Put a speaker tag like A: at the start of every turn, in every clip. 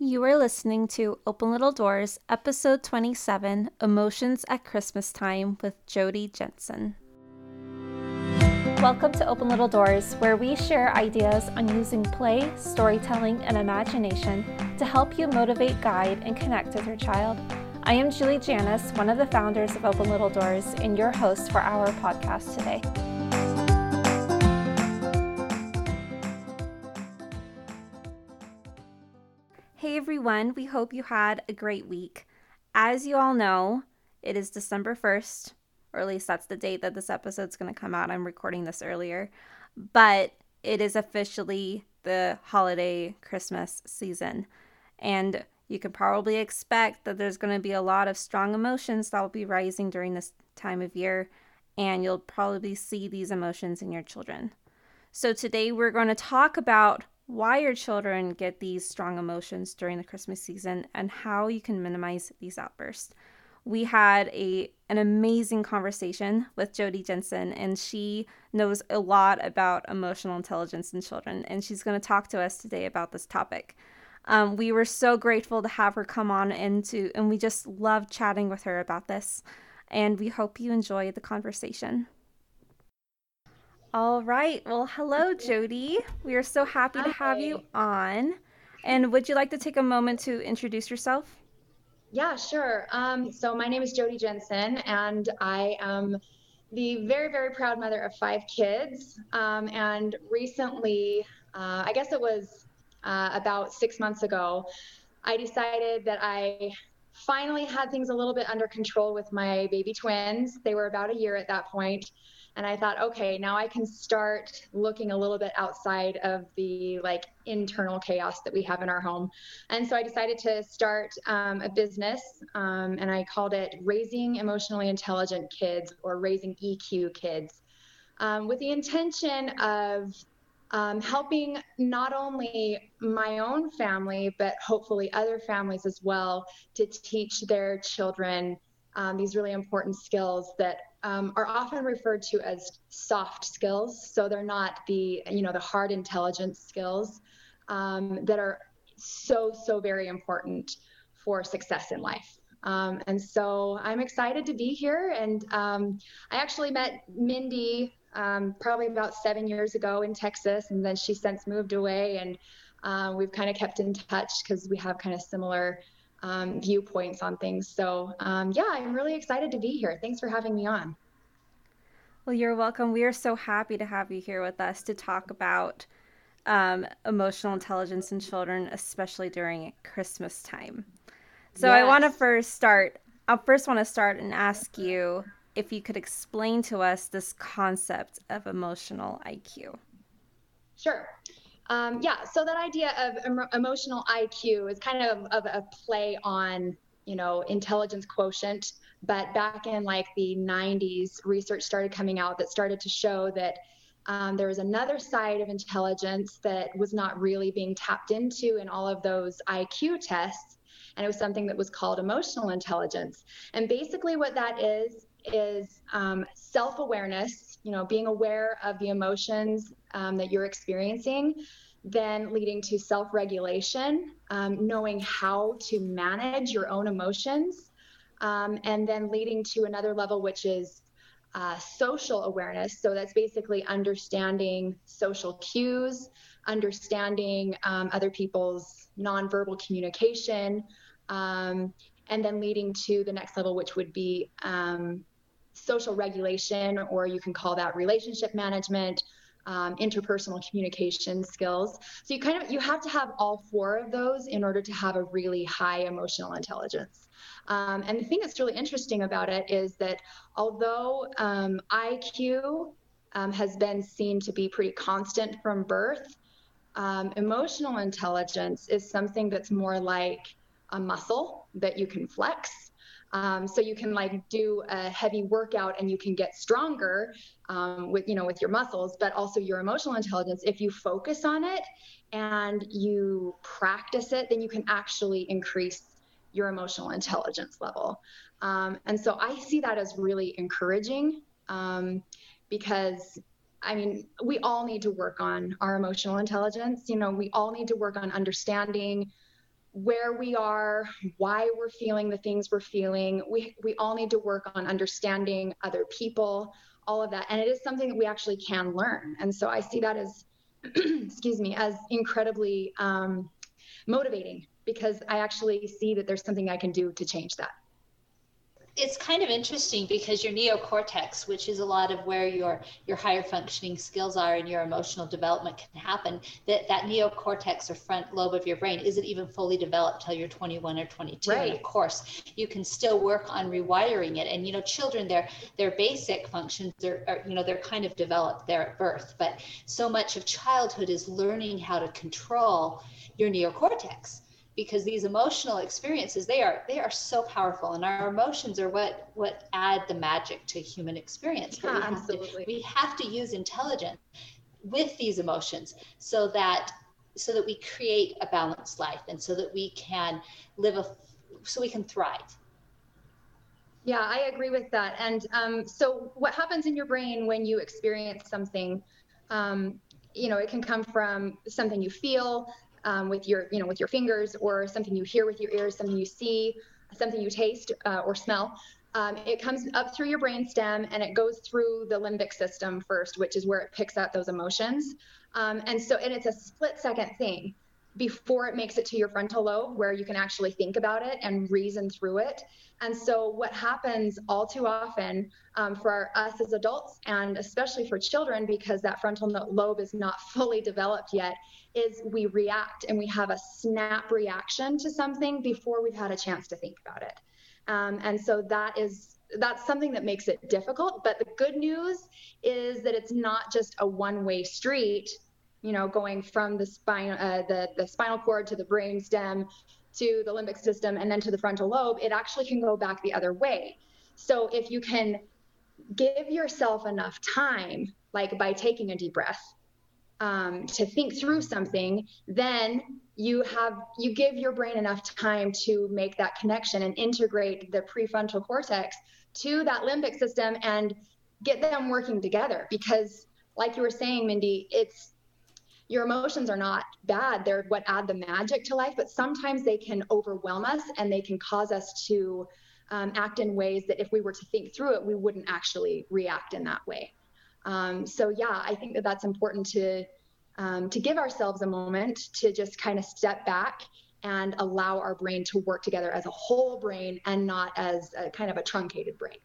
A: You are listening to Open Little Doors, episode 27 Emotions at Christmas Time with Jodi Jensen. Welcome to Open Little Doors, where we share ideas on using play, storytelling, and imagination to help you motivate, guide, and connect with your child. I am Julie Janis, one of the founders of Open Little Doors, and your host for our podcast today. Everyone, we hope you had a great week. As you all know, it is December 1st, or at least that's the date that this episode's going to come out. I'm recording this earlier, but it is officially the holiday Christmas season. And you can probably expect that there's going to be a lot of strong emotions that will be rising during this time of year, and you'll probably see these emotions in your children. So, today we're going to talk about why your children get these strong emotions during the Christmas season and how you can minimize these outbursts. We had a an amazing conversation with Jodi Jensen and she knows a lot about emotional intelligence in children and she's going to talk to us today about this topic. Um, we were so grateful to have her come on and to and we just love chatting with her about this and we hope you enjoy the conversation. All right. Well, hello, Jody. We are so happy to have you on. And would you like to take a moment to introduce yourself?
B: Yeah, sure. Um, so my name is Jody Jensen, and I am the very, very proud mother of five kids. Um, and recently, uh, I guess it was uh, about six months ago, I decided that I finally had things a little bit under control with my baby twins. They were about a year at that point and i thought okay now i can start looking a little bit outside of the like internal chaos that we have in our home. And so i decided to start um, a business um, and i called it raising emotionally intelligent kids or raising eq kids um, with the intention of um, helping not only my own family, but hopefully other families as well, to teach their children um, these really important skills that um, are often referred to as soft skills. So they're not the you know the hard intelligence skills um, that are so so very important for success in life. Um, and so I'm excited to be here. And um, I actually met Mindy um, probably about seven years ago in Texas, and then she since moved away. And uh, we've kind of kept in touch because we have kind of similar um, viewpoints on things. So, um, yeah, I'm really excited to be here. Thanks for having me on.
A: Well, you're welcome. We are so happy to have you here with us to talk about um, emotional intelligence in children, especially during Christmas time. So, yes. I want to first start. I first want to start and ask you if you could explain to us this concept of emotional IQ.
B: Sure. Um, yeah, so that idea of em- emotional IQ is kind of, of a play on, you know, intelligence quotient. But back in like the 90s, research started coming out that started to show that um, there was another side of intelligence that was not really being tapped into in all of those IQ tests. And it was something that was called emotional intelligence. And basically, what that is, is um, self awareness, you know, being aware of the emotions um, that you're experiencing, then leading to self regulation, um, knowing how to manage your own emotions, um, and then leading to another level, which is uh, social awareness. So that's basically understanding social cues, understanding um, other people's nonverbal communication, um, and then leading to the next level, which would be um, social regulation, or you can call that relationship management. Um, interpersonal communication skills. So you kind of you have to have all four of those in order to have a really high emotional intelligence. Um, and the thing that's really interesting about it is that although um, IQ um, has been seen to be pretty constant from birth, um, emotional intelligence is something that's more like a muscle that you can flex um, so you can like do a heavy workout and you can get stronger um, with you know with your muscles, but also your emotional intelligence. If you focus on it and you practice it, then you can actually increase your emotional intelligence level. Um, and so I see that as really encouraging um, because I mean, we all need to work on our emotional intelligence. You know, we all need to work on understanding where we are, why we're feeling the things we're feeling. We we all need to work on understanding other people, all of that. And it is something that we actually can learn. And so I see that as excuse me, as incredibly um, motivating because I actually see that there's something I can do to change that
C: it's kind of interesting because your neocortex, which is a lot of where your your higher functioning skills are and your emotional development can happen, that that neocortex or front lobe of your brain isn't even fully developed till you're 21 or 22. Right. And of course, you can still work on rewiring it. And you know, children, their their basic functions are, are you know they're kind of developed there at birth, but so much of childhood is learning how to control your neocortex because these emotional experiences they are they are so powerful and our emotions are what what add the magic to human experience.
B: Yeah, we have absolutely.
C: To, we have to use intelligence with these emotions so that so that we create a balanced life and so that we can live a so we can thrive.
B: Yeah i agree with that. And um, so what happens in your brain when you experience something um, you know it can come from something you feel um, with your, you know, with your fingers or something you hear with your ears, something you see, something you taste uh, or smell. Um, it comes up through your brain stem and it goes through the limbic system first, which is where it picks up those emotions. Um, and so, and it's a split second thing before it makes it to your frontal lobe where you can actually think about it and reason through it. And so, what happens all too often um, for us as adults, and especially for children, because that frontal lobe is not fully developed yet, is we react and we have a snap reaction to something before we've had a chance to think about it. Um, and so, that is that's something that makes it difficult. But the good news is that it's not just a one way street you know, going from the spine, uh, the the spinal cord to the brain stem, to the limbic system, and then to the frontal lobe, it actually can go back the other way. So if you can give yourself enough time, like by taking a deep breath, um, to think through something, then you have you give your brain enough time to make that connection and integrate the prefrontal cortex to that limbic system and get them working together because like you were saying mindy it's your emotions are not bad. They're what add the magic to life, but sometimes they can overwhelm us and they can cause us to um, act in ways that if we were to think through it, we wouldn't actually react in that way. Um, so yeah, I think that that's important to um, to give ourselves a moment to just kind of step back and allow our brain to work together as a whole brain and not as a kind of a truncated brain.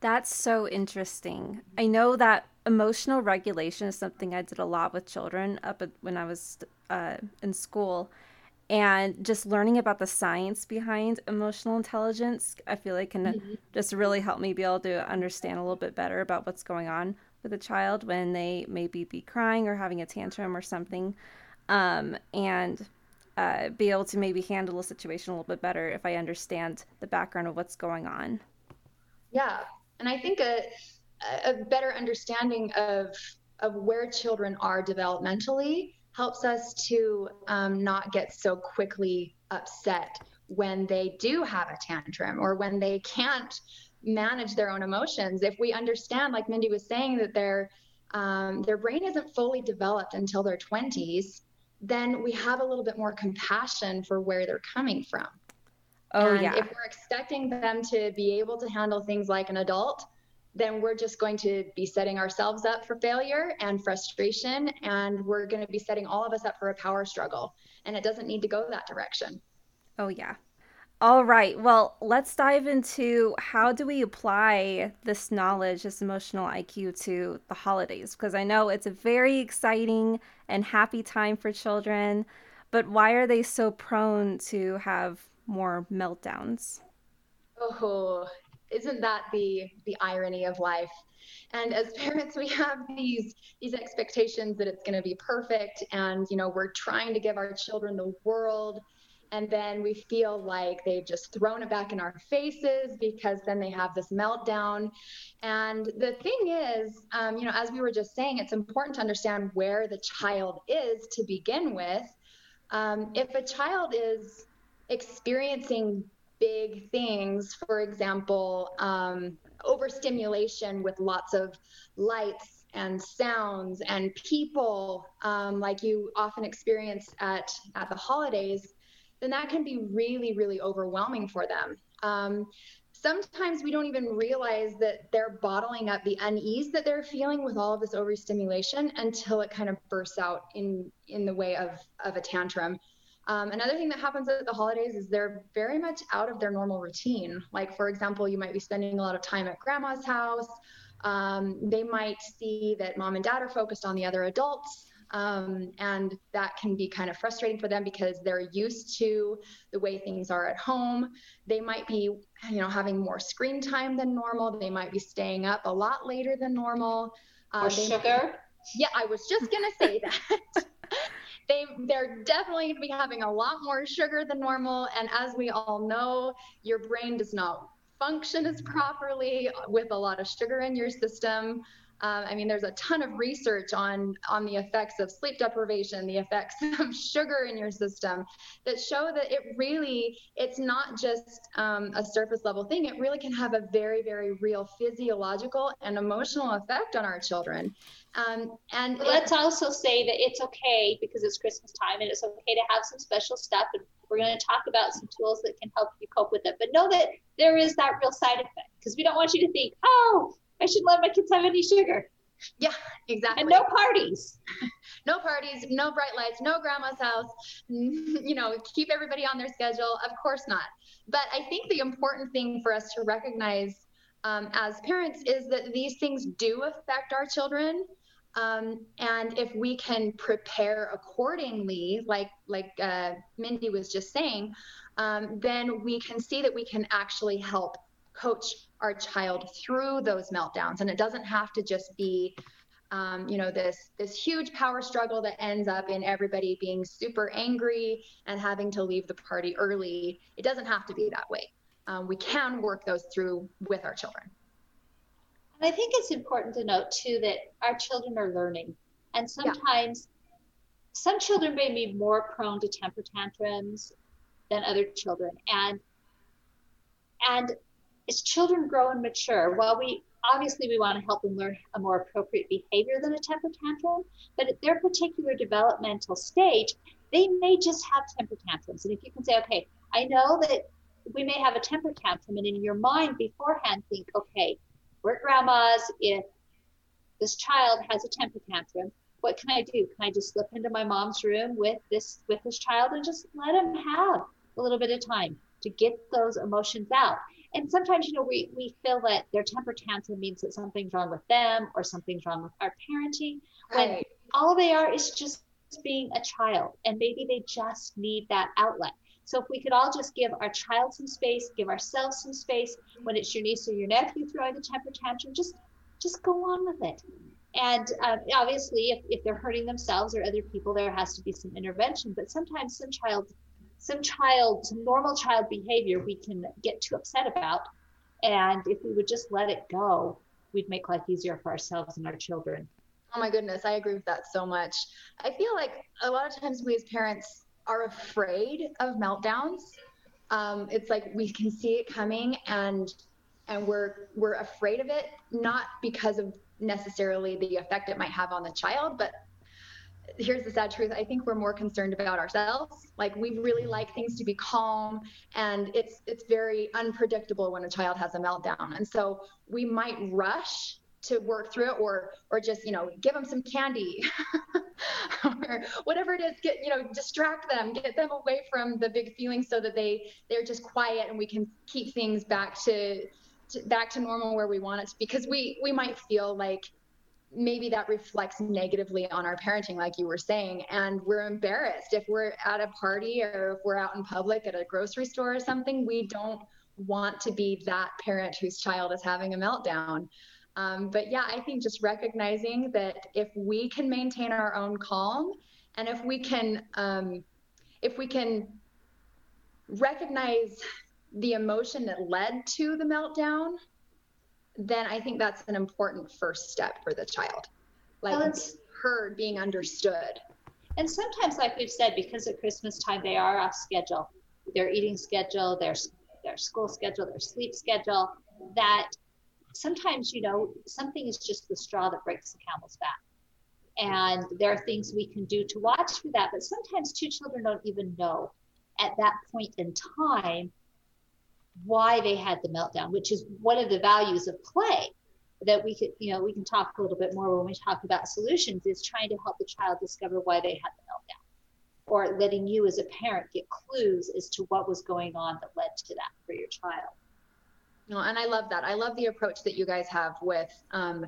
A: That's so interesting. I know that emotional regulation is something I did a lot with children up when I was uh, in school. And just learning about the science behind emotional intelligence, I feel like can mm-hmm. just really help me be able to understand a little bit better about what's going on with a child when they maybe be crying or having a tantrum or something. Um, and uh, be able to maybe handle a situation a little bit better if I understand the background of what's going on.
B: Yeah. And I think a, a better understanding of of where children are developmentally helps us to um, not get so quickly upset when they do have a tantrum or when they can't manage their own emotions. If we understand, like Mindy was saying, that their um, their brain isn't fully developed until their 20s, then we have a little bit more compassion for where they're coming from.
A: Oh
B: and
A: yeah.
B: If we're expecting them to be able to handle things like an adult, then we're just going to be setting ourselves up for failure and frustration. And we're going to be setting all of us up for a power struggle. And it doesn't need to go that direction.
A: Oh, yeah. All right. Well, let's dive into how do we apply this knowledge, this emotional IQ to the holidays? Because I know it's a very exciting and happy time for children, but why are they so prone to have more meltdowns?
B: Oh, isn't that the the irony of life? And as parents we have these these expectations that it's going to be perfect and you know we're trying to give our children the world and then we feel like they've just thrown it back in our faces because then they have this meltdown. And the thing is um, you know as we were just saying it's important to understand where the child is to begin with. Um, if a child is experiencing big things, for example, um, overstimulation with lots of lights and sounds and people um, like you often experience at at the holidays then that can be really really overwhelming for them. Um, sometimes we don't even realize that they're bottling up the unease that they're feeling with all of this overstimulation until it kind of bursts out in in the way of of a tantrum um, another thing that happens at the holidays is they're very much out of their normal routine. Like, for example, you might be spending a lot of time at grandma's house. Um, they might see that mom and dad are focused on the other adults. Um, and that can be kind of frustrating for them because they're used to the way things are at home. They might be, you know, having more screen time than normal. They might be staying up a lot later than normal.
C: Uh, or sugar.
B: Might, yeah, I was just gonna say that. they they're definitely going to be having a lot more sugar than normal. And as we all know your brain does not function as properly with a lot of sugar in your system um, I mean, there's a ton of research on on the effects of sleep deprivation, the effects of sugar in your system, that show that it really it's not just um, a surface level thing. It really can have a very very real physiological and emotional effect on our children. Um, and
C: let's also say that it's okay because it's Christmas time and it's okay to have some special stuff. And we're going to talk about some tools that can help you cope with it. But know that there is that real side effect because we don't want you to think, oh, I should let my kids have any sugar.
B: Yeah, exactly.
C: And no parties.
B: no parties, no bright lights, no grandma's house. You know, keep everybody on their schedule. Of course not. But I think the important thing for us to recognize um, as parents is that these things do affect our children. Um, and if we can prepare accordingly, like like uh, Mindy was just saying, um, then we can see that we can actually help coach our child through those meltdowns. And it doesn't have to just be, um, you know, this this huge power struggle that ends up in everybody being super angry and having to leave the party early. It doesn't have to be that way. Um, we can work those through with our children.
C: And I think it's important to note too that our children are learning, and sometimes. Yeah. Some children may be more prone to temper tantrums than other children, and and as children grow and mature, while we obviously we want to help them learn a more appropriate behavior than a temper tantrum, but at their particular developmental stage, they may just have temper tantrums. And if you can say, okay, I know that we may have a temper tantrum, and in your mind beforehand think, okay, we're grandma's. If this child has a temper tantrum, what can I do? Can I just slip into my mom's room with this with this child and just let him have a little bit of time to get those emotions out? And sometimes you know we, we feel that their temper tantrum means that something's wrong with them or something's wrong with our parenting when right. all they are is just being a child and maybe they just need that outlet. So if we could all just give our child some space give ourselves some space when it's your niece or your nephew throwing the temper tantrum just just go on with it. And um, obviously if, if they're hurting themselves or other people there has to be some intervention. But sometimes some child some child, some normal child behavior we can get too upset about. And if we would just let it go, we'd make life easier for ourselves and our children.
B: Oh my goodness, I agree with that so much. I feel like a lot of times we as parents are afraid of meltdowns. Um, it's like we can see it coming and and we're we're afraid of it, not because of necessarily the effect it might have on the child, but here's the sad truth. I think we're more concerned about ourselves. Like we really like things to be calm and it's it's very unpredictable when a child has a meltdown. And so we might rush to work through it or or just you know give them some candy or whatever it is get you know distract them get them away from the big feelings so that they they're just quiet and we can keep things back to, to back to normal where we want it to because we we might feel like maybe that reflects negatively on our parenting, like you were saying. And we're embarrassed if we're at a party or if we're out in public at a grocery store or something, we don't want to be that parent whose child is having a meltdown. Um, but yeah, I think just recognizing that if we can maintain our own calm and if we can, um, if we can recognize the emotion that led to the meltdown then I think that's an important first step for the child. Like well, heard, being understood.
C: And sometimes, like we've said, because at Christmas time they are off schedule, their eating schedule, their their school schedule, their sleep schedule, that sometimes, you know, something is just the straw that breaks the camel's back. And there are things we can do to watch for that. But sometimes two children don't even know at that point in time why they had the meltdown, which is one of the values of play that we could, you know, we can talk a little bit more when we talk about solutions is trying to help the child discover why they had the meltdown or letting you as a parent get clues as to what was going on that led to that for your child.
B: No, and I love that. I love the approach that you guys have with um,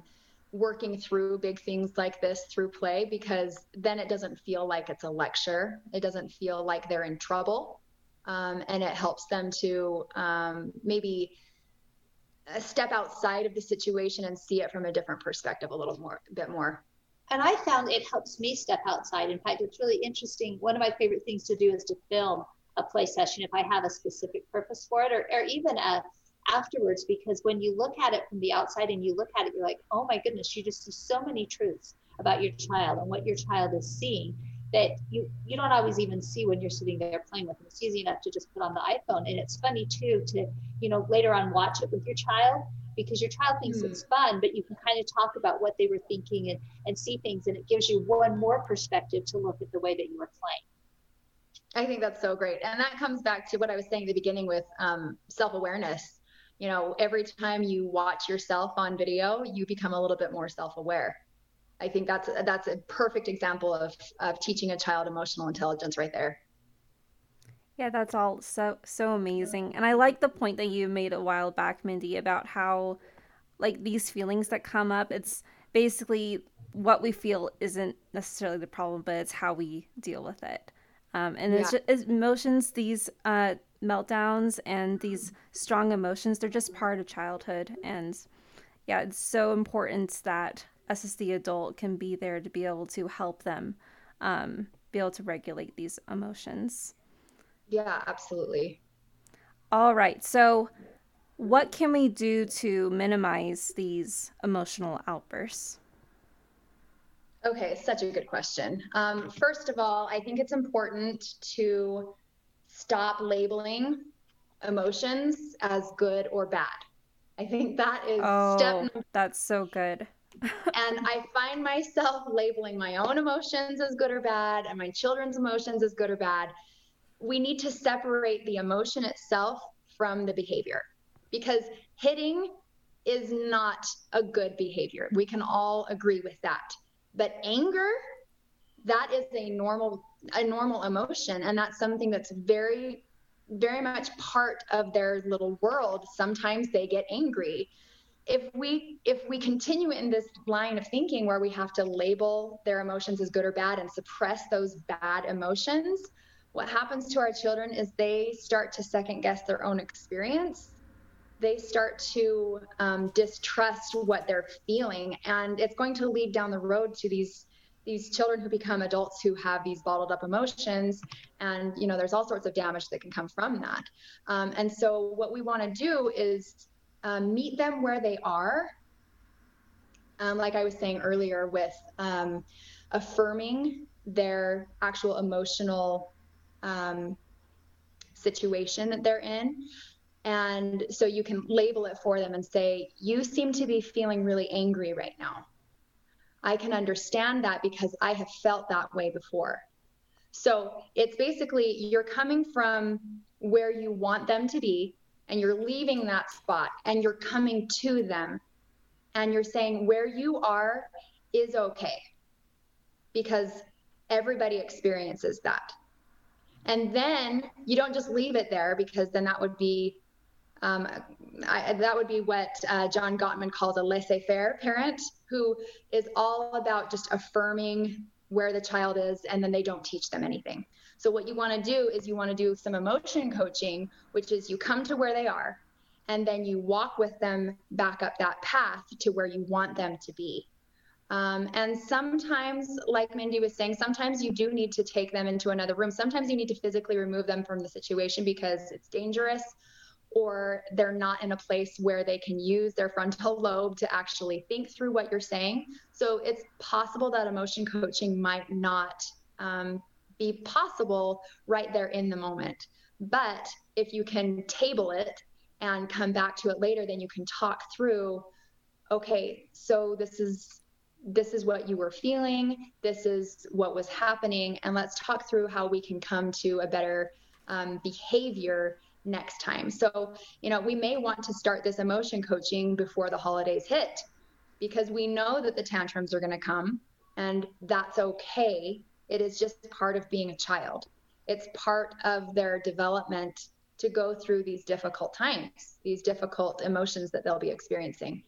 B: working through big things like this through play because then it doesn't feel like it's a lecture. It doesn't feel like they're in trouble. Um, and it helps them to um, maybe uh, step outside of the situation and see it from a different perspective a little more, a bit more.
C: And I found it helps me step outside. In fact, it's really interesting. One of my favorite things to do is to film a play session if I have a specific purpose for it, or, or even a afterwards because when you look at it from the outside and you look at it you're like oh my goodness you just see so many truths about your child and what your child is seeing that you you don't always even see when you're sitting there playing with them it's easy enough to just put on the iphone and it's funny too to you know later on watch it with your child because your child thinks mm. it's fun but you can kind of talk about what they were thinking and and see things and it gives you one more perspective to look at the way that you were playing
B: I think that's so great. And that comes back to what I was saying at the beginning with um, self awareness you know, every time you watch yourself on video, you become a little bit more self-aware. I think that's that's a perfect example of of teaching a child emotional intelligence right there.
A: Yeah, that's all so so amazing. And I like the point that you made a while back, Mindy, about how like these feelings that come up, it's basically what we feel isn't necessarily the problem, but it's how we deal with it. Um, and yeah. it's, just, it's emotions, these uh, meltdowns and these strong emotions, they're just part of childhood. And yeah, it's so important that us as the adult can be there to be able to help them um, be able to regulate these emotions.
B: Yeah, absolutely.
A: All right. So, what can we do to minimize these emotional outbursts?
B: Okay, such a good question. Um, first of all, I think it's important to stop labeling emotions as good or bad. I think that is
A: oh, step that's so good.
B: And I find myself labeling my own emotions as good or bad and my children's emotions as good or bad. We need to separate the emotion itself from the behavior because hitting is not a good behavior. We can all agree with that. But anger, that is a normal a normal emotion and that's something that's very very much part of their little world sometimes they get angry if we if we continue in this line of thinking where we have to label their emotions as good or bad and suppress those bad emotions what happens to our children is they start to second guess their own experience. They start to um, distrust what they're feeling and it's going to lead down the road to these these children who become adults who have these bottled up emotions and you know there's all sorts of damage that can come from that. Um, and so what we want to do is um, meet them where they are. Um, like i was saying earlier with um, affirming their actual emotional um, situation that they're in. And so you can label it for them and say you seem to be feeling really angry right now. I can understand that because I have felt that way before. So it's basically you're coming from where you want them to be and you're leaving that spot and you're coming to them and you're saying where you are is okay because everybody experiences that. And then you don't just leave it there because then that would be um, I, that would be what uh, John Gottman calls a laissez faire parent, who is all about just affirming where the child is and then they don't teach them anything. So, what you want to do is you want to do some emotion coaching, which is you come to where they are and then you walk with them back up that path to where you want them to be. Um, and sometimes, like Mindy was saying, sometimes you do need to take them into another room. Sometimes you need to physically remove them from the situation because it's dangerous or they're not in a place where they can use their frontal lobe to actually think through what you're saying. So it's possible that emotion coaching might not um, be possible right there in the moment. But if you can table it and come back to it later, then you can talk through okay, so this is this is what you were feeling, this is what was happening, and let's talk through how we can come to a better um, behavior next time. So, you know, we may want to start this emotion coaching before the holidays hit because we know that the tantrums are going to come and that's okay. It is just part of being a child. It's part of their development to go through these difficult times, these difficult emotions that they'll be experiencing.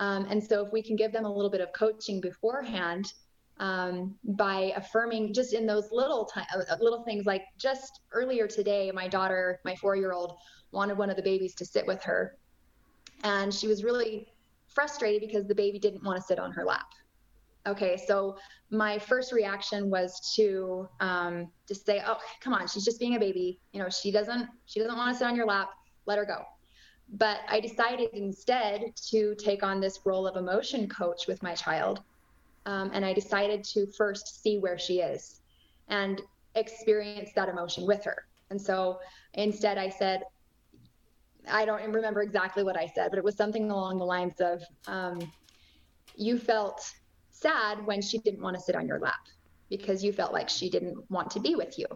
B: Um, and so, if we can give them a little bit of coaching beforehand um, by affirming just in those little t- uh, little things, like just earlier today, my daughter, my four-year-old, wanted one of the babies to sit with her, and she was really frustrated because the baby didn't want to sit on her lap. Okay, so my first reaction was to um, just say, "Oh, come on, she's just being a baby. You know, she doesn't she doesn't want to sit on your lap. Let her go." But I decided instead to take on this role of emotion coach with my child, um, and I decided to first see where she is and experience that emotion with her. And so instead, I said, I don't remember exactly what I said, but it was something along the lines of, um, "You felt." Sad when she didn't want to sit on your lap because you felt like she didn't want to be with you.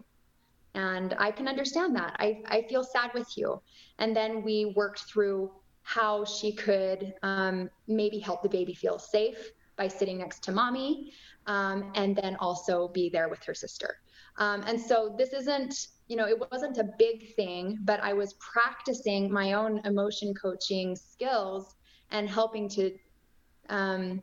B: And I can understand that. I, I feel sad with you. And then we worked through how she could um, maybe help the baby feel safe by sitting next to mommy um, and then also be there with her sister. Um, and so this isn't, you know, it wasn't a big thing, but I was practicing my own emotion coaching skills and helping to um,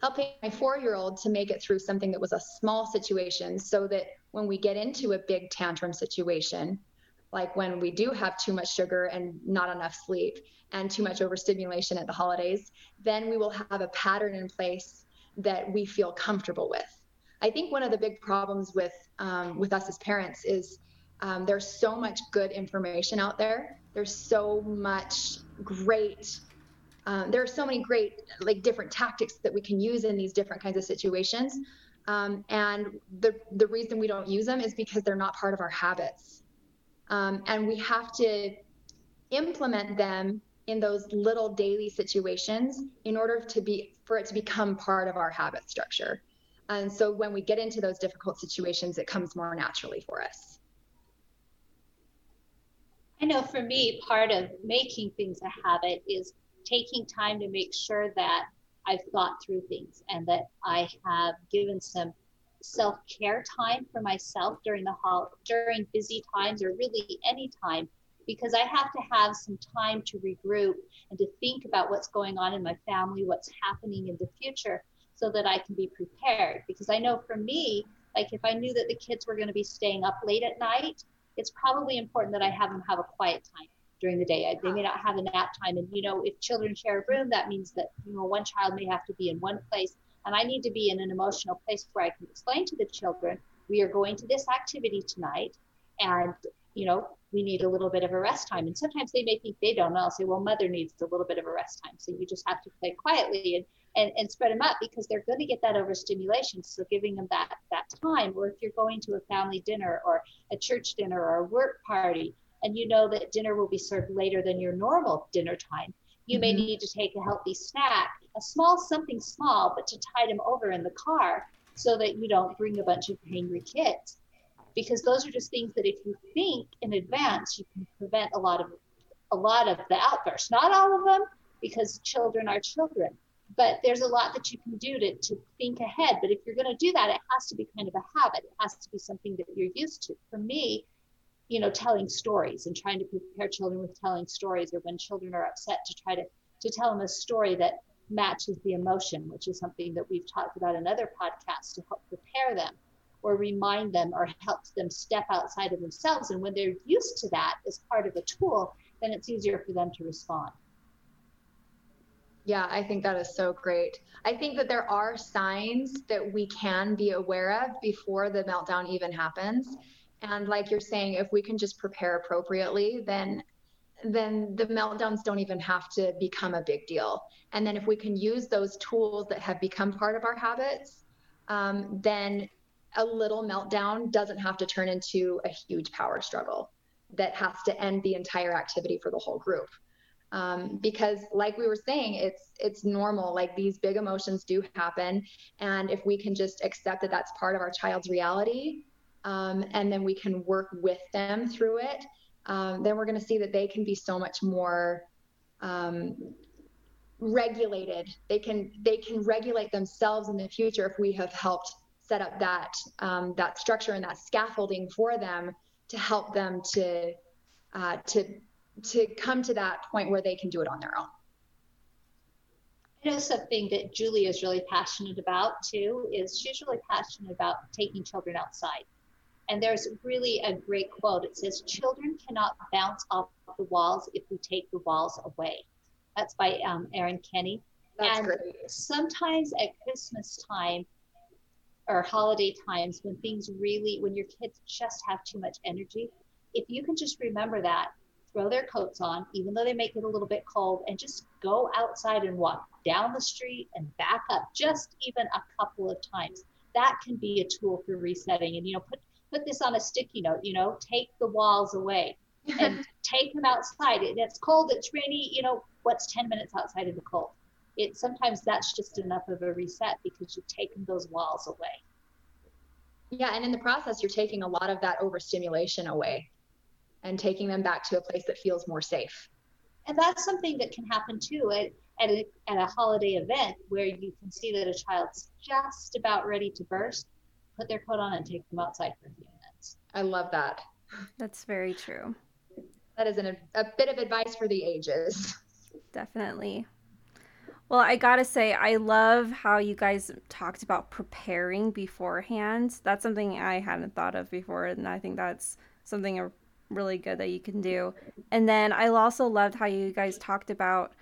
B: helping my four year old to make it through something that was a small situation so that when we get into a big tantrum situation, like when we do have too much sugar and not enough sleep and too much overstimulation at the holidays, then we will have a pattern in place that we feel comfortable with. I think one of the big problems with um, with us as parents is um, there's so much good information out there. There's so much great um, there are so many great like different tactics that we can use in these different kinds of situations. Um, and the the reason we don't use them is because they're not part of our habits. Um, and we have to implement them in those little daily situations in order to be for it to become part of our habit structure. And so when we get into those difficult situations it comes more naturally for us.
C: I know for me, part of making things a habit is taking time to make sure that I've thought through things and that I have given some self care time for myself during the hol- during busy times or really any time because I have to have some time to regroup and to think about what's going on in my family, what's happening in the future, so that I can be prepared. Because I know for me, like if I knew that the kids were going to be staying up late at night, it's probably important that I have them have a quiet time during the day. They may not have a nap time. And, you know, if children share a room, that means that, you know, one child may have to be in one place. And I need to be in an emotional place where I can explain to the children, we are going to this activity tonight. And, you know, we need a little bit of a rest time. And sometimes they may think they don't. And I'll say, well, mother needs a little bit of a rest time. So you just have to play quietly and, and, and spread them up because they're going to get that overstimulation. So giving them that, that time, or if you're going to a family dinner or a church dinner or a work party, and you know that dinner will be served later than your normal dinner time, you mm-hmm. may need to take a healthy snack, a small something small, but to tide them over in the car so that you don't bring a bunch of hangry kids. Because those are just things that if you think in advance, you can prevent a lot of a lot of the outbursts. Not all of them, because children are children. But there's a lot that you can do to, to think ahead. But if you're going to do that, it has to be kind of a habit. It has to be something that you're used to. For me, you know telling stories and trying to prepare children with telling stories or when children are upset to try to to tell them a story that matches the emotion which is something that we've talked about in other podcasts to help prepare them or remind them or helps them step outside of themselves and when they're used to that as part of a tool then it's easier for them to respond
B: yeah, I think that is so great. I think that there are signs that we can be aware of before the meltdown even happens. And like you're saying, if we can just prepare appropriately, then then the meltdowns don't even have to become a big deal. And then if we can use those tools that have become part of our habits, um, then a little meltdown doesn't have to turn into a huge power struggle that has to end the entire activity for the whole group. um, because like we were saying it's it's normal like these big emotions do happen and if we can just accept that that's part of our child's reality um, and then we can work with them through it um, then we're going to see that they can be so much more um, regulated they can they can regulate themselves in the future if we have helped set up that um, that structure and that scaffolding for them to help them to uh, to to come to that point where they can do it on their own.
C: I know something that Julie is really passionate about too is she's really passionate about taking children outside. And there's really a great quote. It says, Children cannot bounce off the walls if we take the walls away. That's by um, Erin Kenny.
B: That's
C: and
B: great.
C: sometimes at Christmas time or holiday times when things really, when your kids just have too much energy, if you can just remember that throw their coats on, even though they make it a little bit cold, and just go outside and walk down the street and back up just even a couple of times. That can be a tool for resetting. And, you know, put, put this on a sticky note, you know, take the walls away and take them outside. It's cold, it's rainy, you know, what's 10 minutes outside of the cold? It sometimes that's just enough of a reset because you've taken those walls away.
B: Yeah, and in the process, you're taking a lot of that overstimulation away and taking them back to a place that feels more safe.
C: And that's something that can happen too at, at, a, at a holiday event where you can see that a child's just about ready to burst, put their coat on and take them outside for a few minutes.
B: I love that.
A: That's very true.
B: That is an, a bit of advice for the ages.
A: Definitely. Well, I gotta say, I love how you guys talked about preparing beforehand. That's something I hadn't thought of before, and I think that's something really good that you can do. And then I also loved how you guys talked about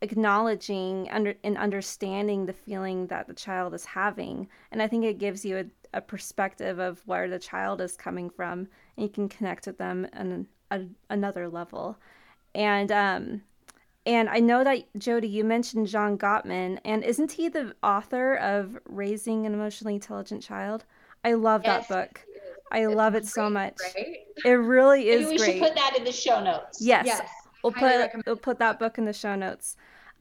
A: acknowledging under and understanding the feeling that the child is having. And I think it gives you a, a perspective of where the child is coming from, and you can connect with them on a, another level. And um, and I know that Jody, you mentioned John Gottman, and isn't he the author of Raising an Emotionally Intelligent Child? I love yes. that book. I it's love it so much. Right? It really is
C: Maybe we
A: great.
C: should put that in the show notes.
A: Yes, yes. we'll put we'll put that book in the show notes.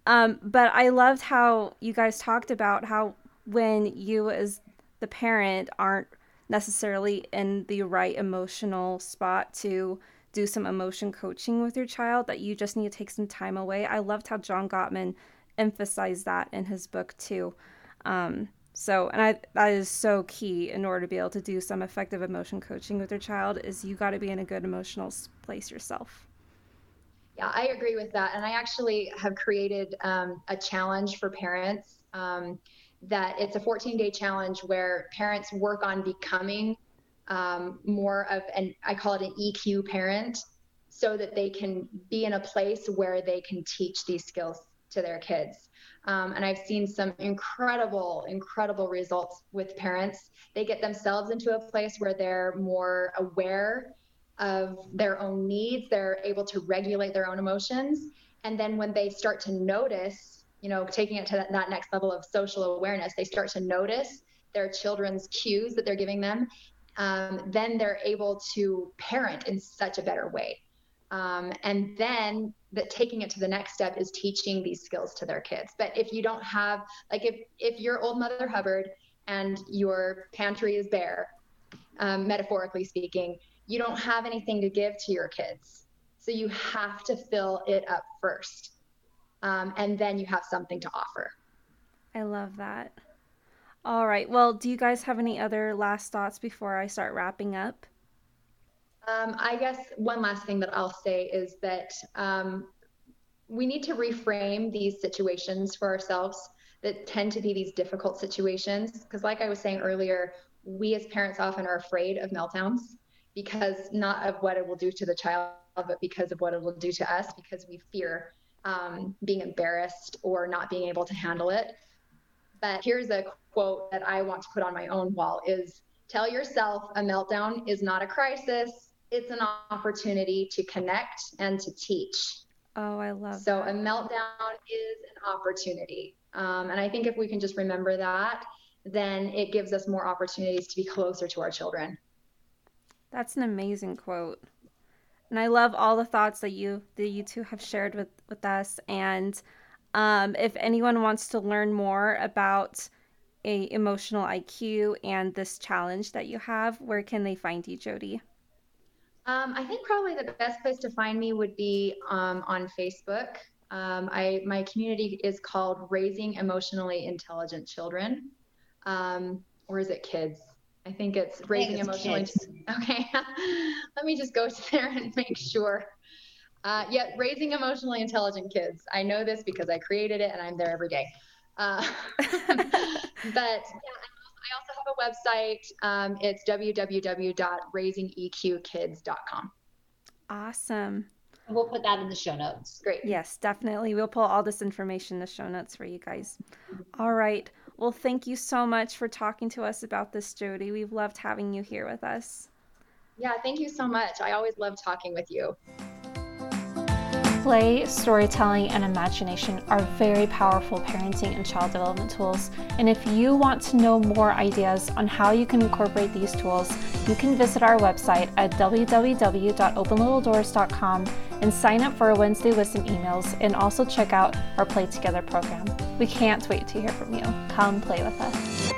A: Um, but I loved how you guys talked about how when you as the parent aren't necessarily in the right emotional spot to do some emotion coaching with your child that you just need to take some time away. I loved how John Gottman emphasized that in his book too. Um, so, and I that is so key in order to be able to do some effective emotion coaching with your child is you got to be in a good emotional place yourself.
B: Yeah, I agree with that. And I actually have created um, a challenge for parents um, that it's a 14 day challenge where parents work on becoming um, more of an, I call it an EQ parent, so that they can be in a place where they can teach these skills to their kids. Um, and I've seen some incredible, incredible results with parents. They get themselves into a place where they're more aware of their own needs, they're able to regulate their own emotions. And then when they start to notice, you know, taking it to that, next level of social awareness, they start to notice their children's cues that they're giving them. Um, then they're able to parent in such a better way. Um, and then that taking it to the next step is teaching these skills to their kids. But if you don't have, like, if if you're old Mother Hubbard and your pantry is bare, um, metaphorically speaking, you don't have anything to give to your kids. So you have to fill it up first, um, and then you have something to offer.
A: I love that. All right. Well, do you guys have any other last thoughts before I start wrapping up?
B: Um, I guess one last thing that I'll say is that um, we need to reframe these situations for ourselves that tend to be these difficult situations. Because, like I was saying earlier, we as parents often are afraid of meltdowns because not of what it will do to the child, but because of what it will do to us, because we fear um, being embarrassed or not being able to handle it. But here's a quote that I want to put on my own wall is tell yourself a meltdown is not a crisis it's an opportunity to connect and to teach.
A: Oh, I love
B: so that. a meltdown is an opportunity. Um, and I think if we can just remember that, then it gives us more opportunities to be closer to our children.
A: That's an amazing quote. And I love all the thoughts that you that you two have shared with with us. And um, if anyone wants to learn more about a emotional IQ and this challenge that you have, where can they find you, Jody?
B: Um, I think probably the best place to find me would be um, on Facebook. Um, I my community is called Raising Emotionally Intelligent Children, um, or is it kids? I think it's Raising think it's Emotionally. Kids. Okay, let me just go to there and make sure. Uh, yeah, Raising Emotionally Intelligent Kids. I know this because I created it and I'm there every day. Uh, but yeah, I also have a website. Um, it's www.raisingeqkids.com.
A: Awesome.
C: We'll put that in the show notes.
B: Great.
A: Yes, definitely. We'll pull all this information in the show notes for you guys. All right. Well, thank you so much for talking to us about this, Jody. We've loved having you here with us.
B: Yeah, thank you so much. I always love talking with you.
A: Play, storytelling, and imagination are very powerful parenting and child development tools. And if you want to know more ideas on how you can incorporate these tools, you can visit our website at www.openlittledoors.com and sign up for our Wednesday Wisdom emails and also check out our Play Together program. We can't wait to hear from you. Come play with us.